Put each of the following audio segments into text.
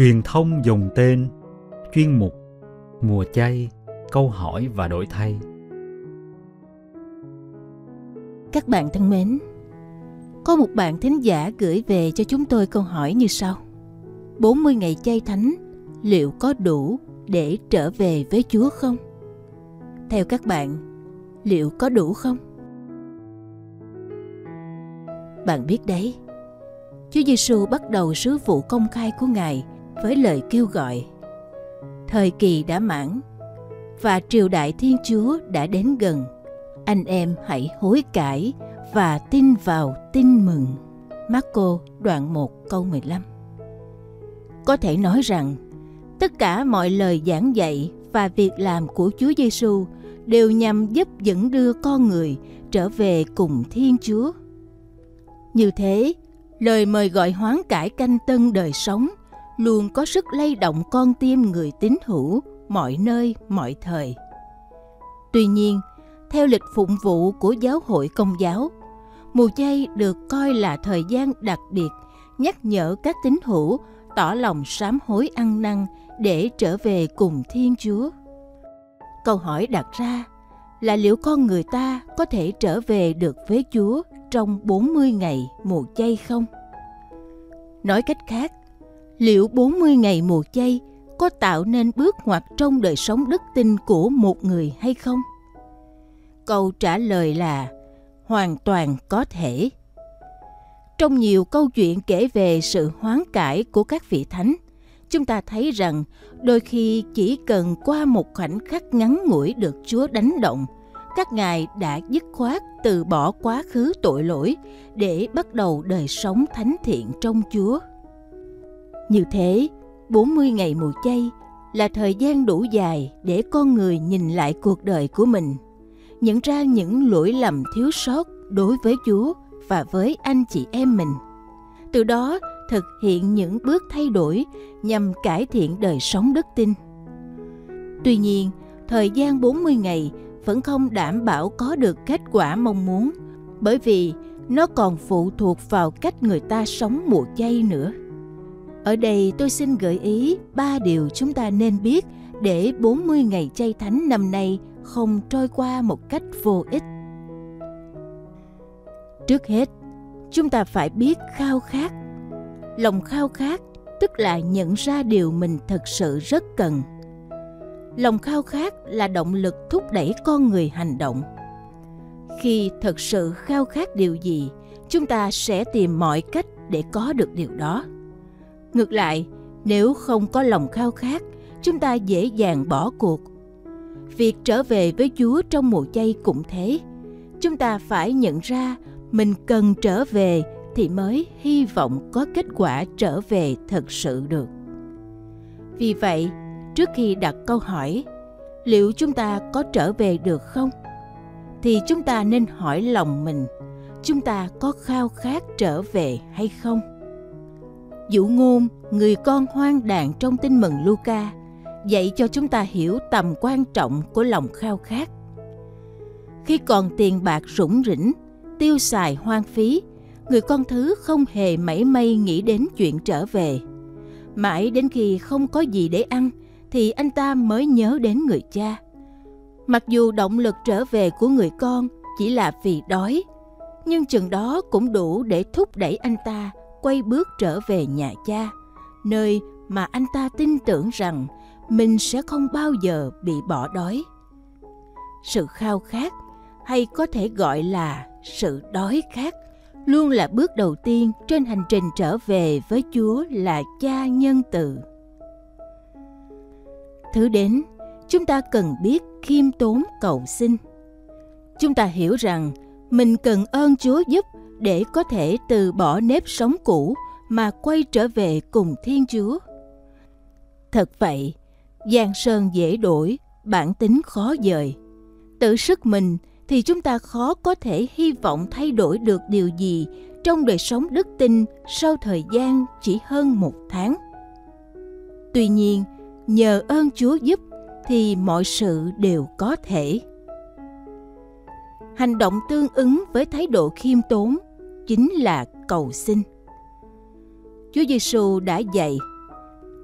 Truyền thông dùng tên chuyên mục mùa chay câu hỏi và đổi thay. Các bạn thân mến, có một bạn thính giả gửi về cho chúng tôi câu hỏi như sau. 40 ngày chay thánh liệu có đủ để trở về với Chúa không? Theo các bạn, liệu có đủ không? Bạn biết đấy, Chúa Giêsu bắt đầu sứ vụ công khai của Ngài với lời kêu gọi. Thời kỳ đã mãn và triều đại Thiên Chúa đã đến gần. Anh em hãy hối cải và tin vào tin mừng. Marco đoạn 1 câu 15 Có thể nói rằng, tất cả mọi lời giảng dạy và việc làm của Chúa Giêsu đều nhằm giúp dẫn đưa con người trở về cùng Thiên Chúa. Như thế, lời mời gọi hoán cải canh tân đời sống luôn có sức lay động con tim người tín hữu mọi nơi mọi thời. Tuy nhiên, theo lịch phụng vụ của giáo hội công giáo, mùa chay được coi là thời gian đặc biệt nhắc nhở các tín hữu tỏ lòng sám hối ăn năn để trở về cùng Thiên Chúa. Câu hỏi đặt ra là liệu con người ta có thể trở về được với Chúa trong 40 ngày mùa chay không? Nói cách khác, liệu 40 ngày mùa chay có tạo nên bước ngoặt trong đời sống đức tin của một người hay không? Câu trả lời là hoàn toàn có thể. Trong nhiều câu chuyện kể về sự hoán cải của các vị thánh, chúng ta thấy rằng đôi khi chỉ cần qua một khoảnh khắc ngắn ngủi được Chúa đánh động, các ngài đã dứt khoát từ bỏ quá khứ tội lỗi để bắt đầu đời sống thánh thiện trong Chúa. Như thế, 40 ngày mùa chay là thời gian đủ dài để con người nhìn lại cuộc đời của mình, nhận ra những lỗi lầm thiếu sót đối với Chúa và với anh chị em mình. Từ đó thực hiện những bước thay đổi nhằm cải thiện đời sống đức tin. Tuy nhiên, thời gian 40 ngày vẫn không đảm bảo có được kết quả mong muốn bởi vì nó còn phụ thuộc vào cách người ta sống mùa chay nữa. Ở đây tôi xin gợi ý ba điều chúng ta nên biết để 40 ngày chay thánh năm nay không trôi qua một cách vô ích. Trước hết, chúng ta phải biết khao khát. Lòng khao khát tức là nhận ra điều mình thực sự rất cần. Lòng khao khát là động lực thúc đẩy con người hành động. Khi thật sự khao khát điều gì, chúng ta sẽ tìm mọi cách để có được điều đó Ngược lại, nếu không có lòng khao khát, chúng ta dễ dàng bỏ cuộc. Việc trở về với Chúa trong mùa chay cũng thế. Chúng ta phải nhận ra mình cần trở về thì mới hy vọng có kết quả trở về thật sự được. Vì vậy, trước khi đặt câu hỏi liệu chúng ta có trở về được không thì chúng ta nên hỏi lòng mình chúng ta có khao khát trở về hay không dụ ngôn người con hoang đàn trong tin mừng Luca dạy cho chúng ta hiểu tầm quan trọng của lòng khao khát. Khi còn tiền bạc rủng rỉnh, tiêu xài hoang phí, người con thứ không hề mảy may nghĩ đến chuyện trở về. Mãi đến khi không có gì để ăn thì anh ta mới nhớ đến người cha. Mặc dù động lực trở về của người con chỉ là vì đói, nhưng chừng đó cũng đủ để thúc đẩy anh ta quay bước trở về nhà cha, nơi mà anh ta tin tưởng rằng mình sẽ không bao giờ bị bỏ đói. Sự khao khát hay có thể gọi là sự đói khát luôn là bước đầu tiên trên hành trình trở về với Chúa là Cha nhân từ. Thứ đến, chúng ta cần biết khiêm tốn cầu xin. Chúng ta hiểu rằng mình cần ơn Chúa giúp để có thể từ bỏ nếp sống cũ mà quay trở về cùng Thiên Chúa. Thật vậy, giang sơn dễ đổi, bản tính khó dời. Tự sức mình thì chúng ta khó có thể hy vọng thay đổi được điều gì trong đời sống đức tin sau thời gian chỉ hơn một tháng. Tuy nhiên, nhờ ơn Chúa giúp thì mọi sự đều có thể. Hành động tương ứng với thái độ khiêm tốn chính là cầu xin. Chúa Giêsu đã dạy: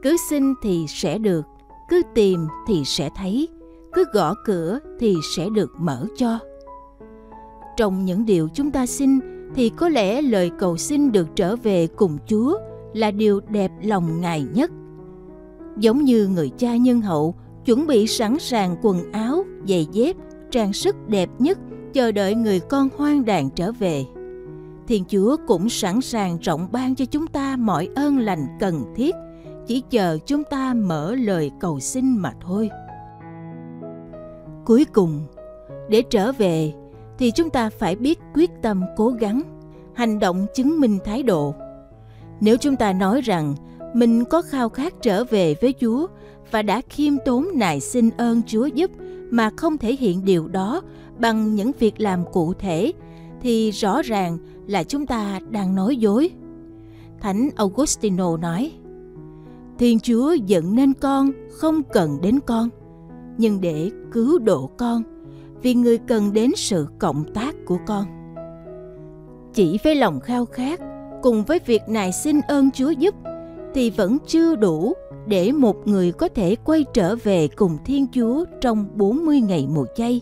cứ xin thì sẽ được, cứ tìm thì sẽ thấy, cứ gõ cửa thì sẽ được mở cho. Trong những điều chúng ta xin thì có lẽ lời cầu xin được trở về cùng chúa là điều đẹp lòng ngài nhất. Giống như người cha nhân hậu chuẩn bị sẵn sàng quần áo, giày dép, trang sức đẹp nhất chờ đợi người con hoang đàn trở về thiên chúa cũng sẵn sàng rộng ban cho chúng ta mọi ơn lành cần thiết, chỉ chờ chúng ta mở lời cầu xin mà thôi. Cuối cùng, để trở về thì chúng ta phải biết quyết tâm cố gắng, hành động chứng minh thái độ. Nếu chúng ta nói rằng mình có khao khát trở về với chúa và đã khiêm tốn nài xin ơn chúa giúp mà không thể hiện điều đó bằng những việc làm cụ thể thì rõ ràng là chúng ta đang nói dối. Thánh augustino nói, thiên chúa giận nên con không cần đến con, nhưng để cứu độ con, vì người cần đến sự cộng tác của con. Chỉ với lòng khao khát, cùng với việc này xin ơn chúa giúp, thì vẫn chưa đủ để một người có thể quay trở về cùng Thiên Chúa trong 40 ngày mùa chay,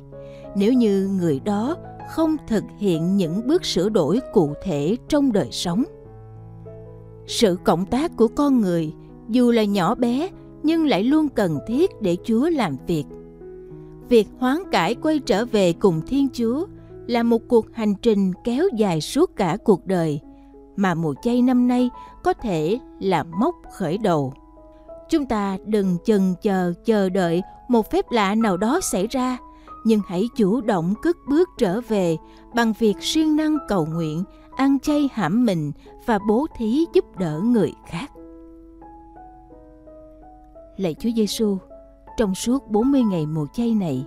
nếu như người đó không thực hiện những bước sửa đổi cụ thể trong đời sống. Sự cộng tác của con người dù là nhỏ bé nhưng lại luôn cần thiết để Chúa làm việc. Việc hoán cải quay trở về cùng Thiên Chúa là một cuộc hành trình kéo dài suốt cả cuộc đời mà mùa chay năm nay có thể là mốc khởi đầu. Chúng ta đừng chần chờ chờ đợi một phép lạ nào đó xảy ra, nhưng hãy chủ động cất bước trở về bằng việc siêng năng cầu nguyện, ăn chay hãm mình và bố thí giúp đỡ người khác. Lạy Chúa Giêsu, trong suốt 40 ngày mùa chay này,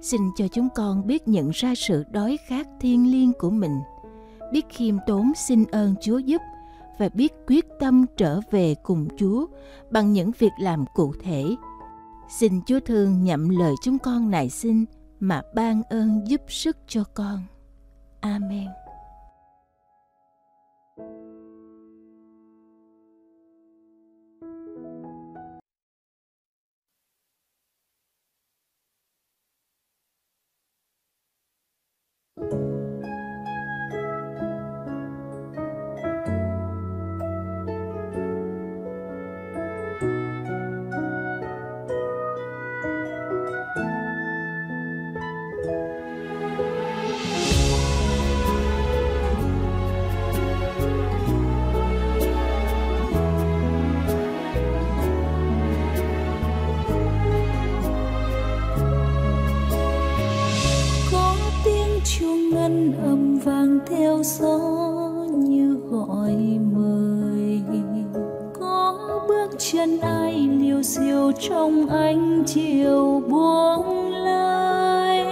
xin cho chúng con biết nhận ra sự đói khát thiêng liêng của mình, biết khiêm tốn xin ơn Chúa giúp và biết quyết tâm trở về cùng Chúa bằng những việc làm cụ thể. Xin Chúa thương nhậm lời chúng con nài xin mà ban ơn giúp sức cho con. Amen. Theo gió như gọi mời. Có bước chân ai liều xiêu trong ánh chiều buông lơi.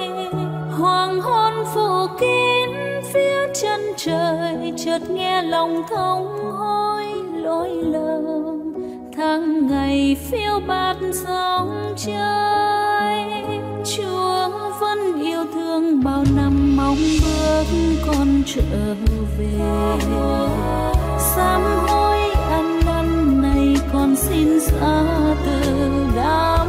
Hoàng hôn phủ kín phía chân trời, chợt nghe lòng thông hối lối lầm. Tháng ngày phiêu bạt dòng chơi chúa vẫn yêu thương bao năm mong bước con trở về sám hối ăn năn này con xin xa từ đã.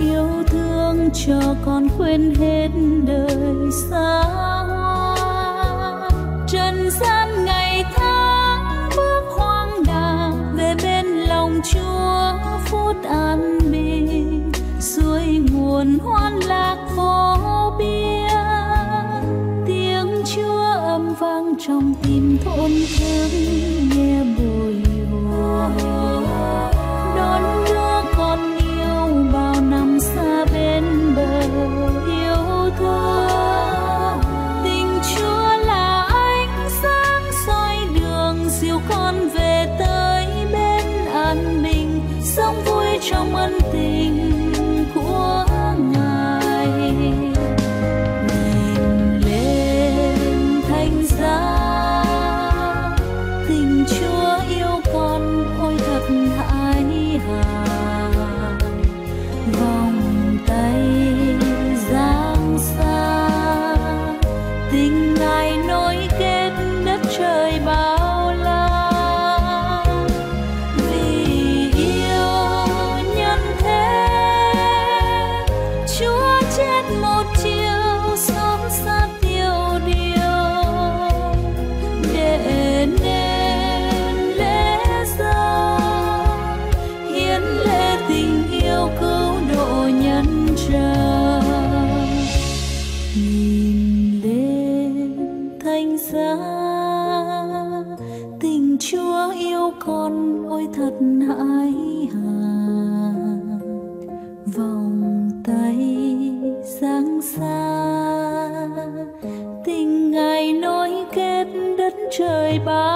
Yêu thương cho con quên hết đời xa hoa. Trần gian ngày tháng, bước hoang đàng về bên lòng chúa, phút an bình suối nguồn hoan lạc vô biên. Tiếng chúa âm vang trong tim thôn thương tình chúa yêu con, ôi thật hãi hà vòng tay sáng xa, tình ngài nối kết đất trời bao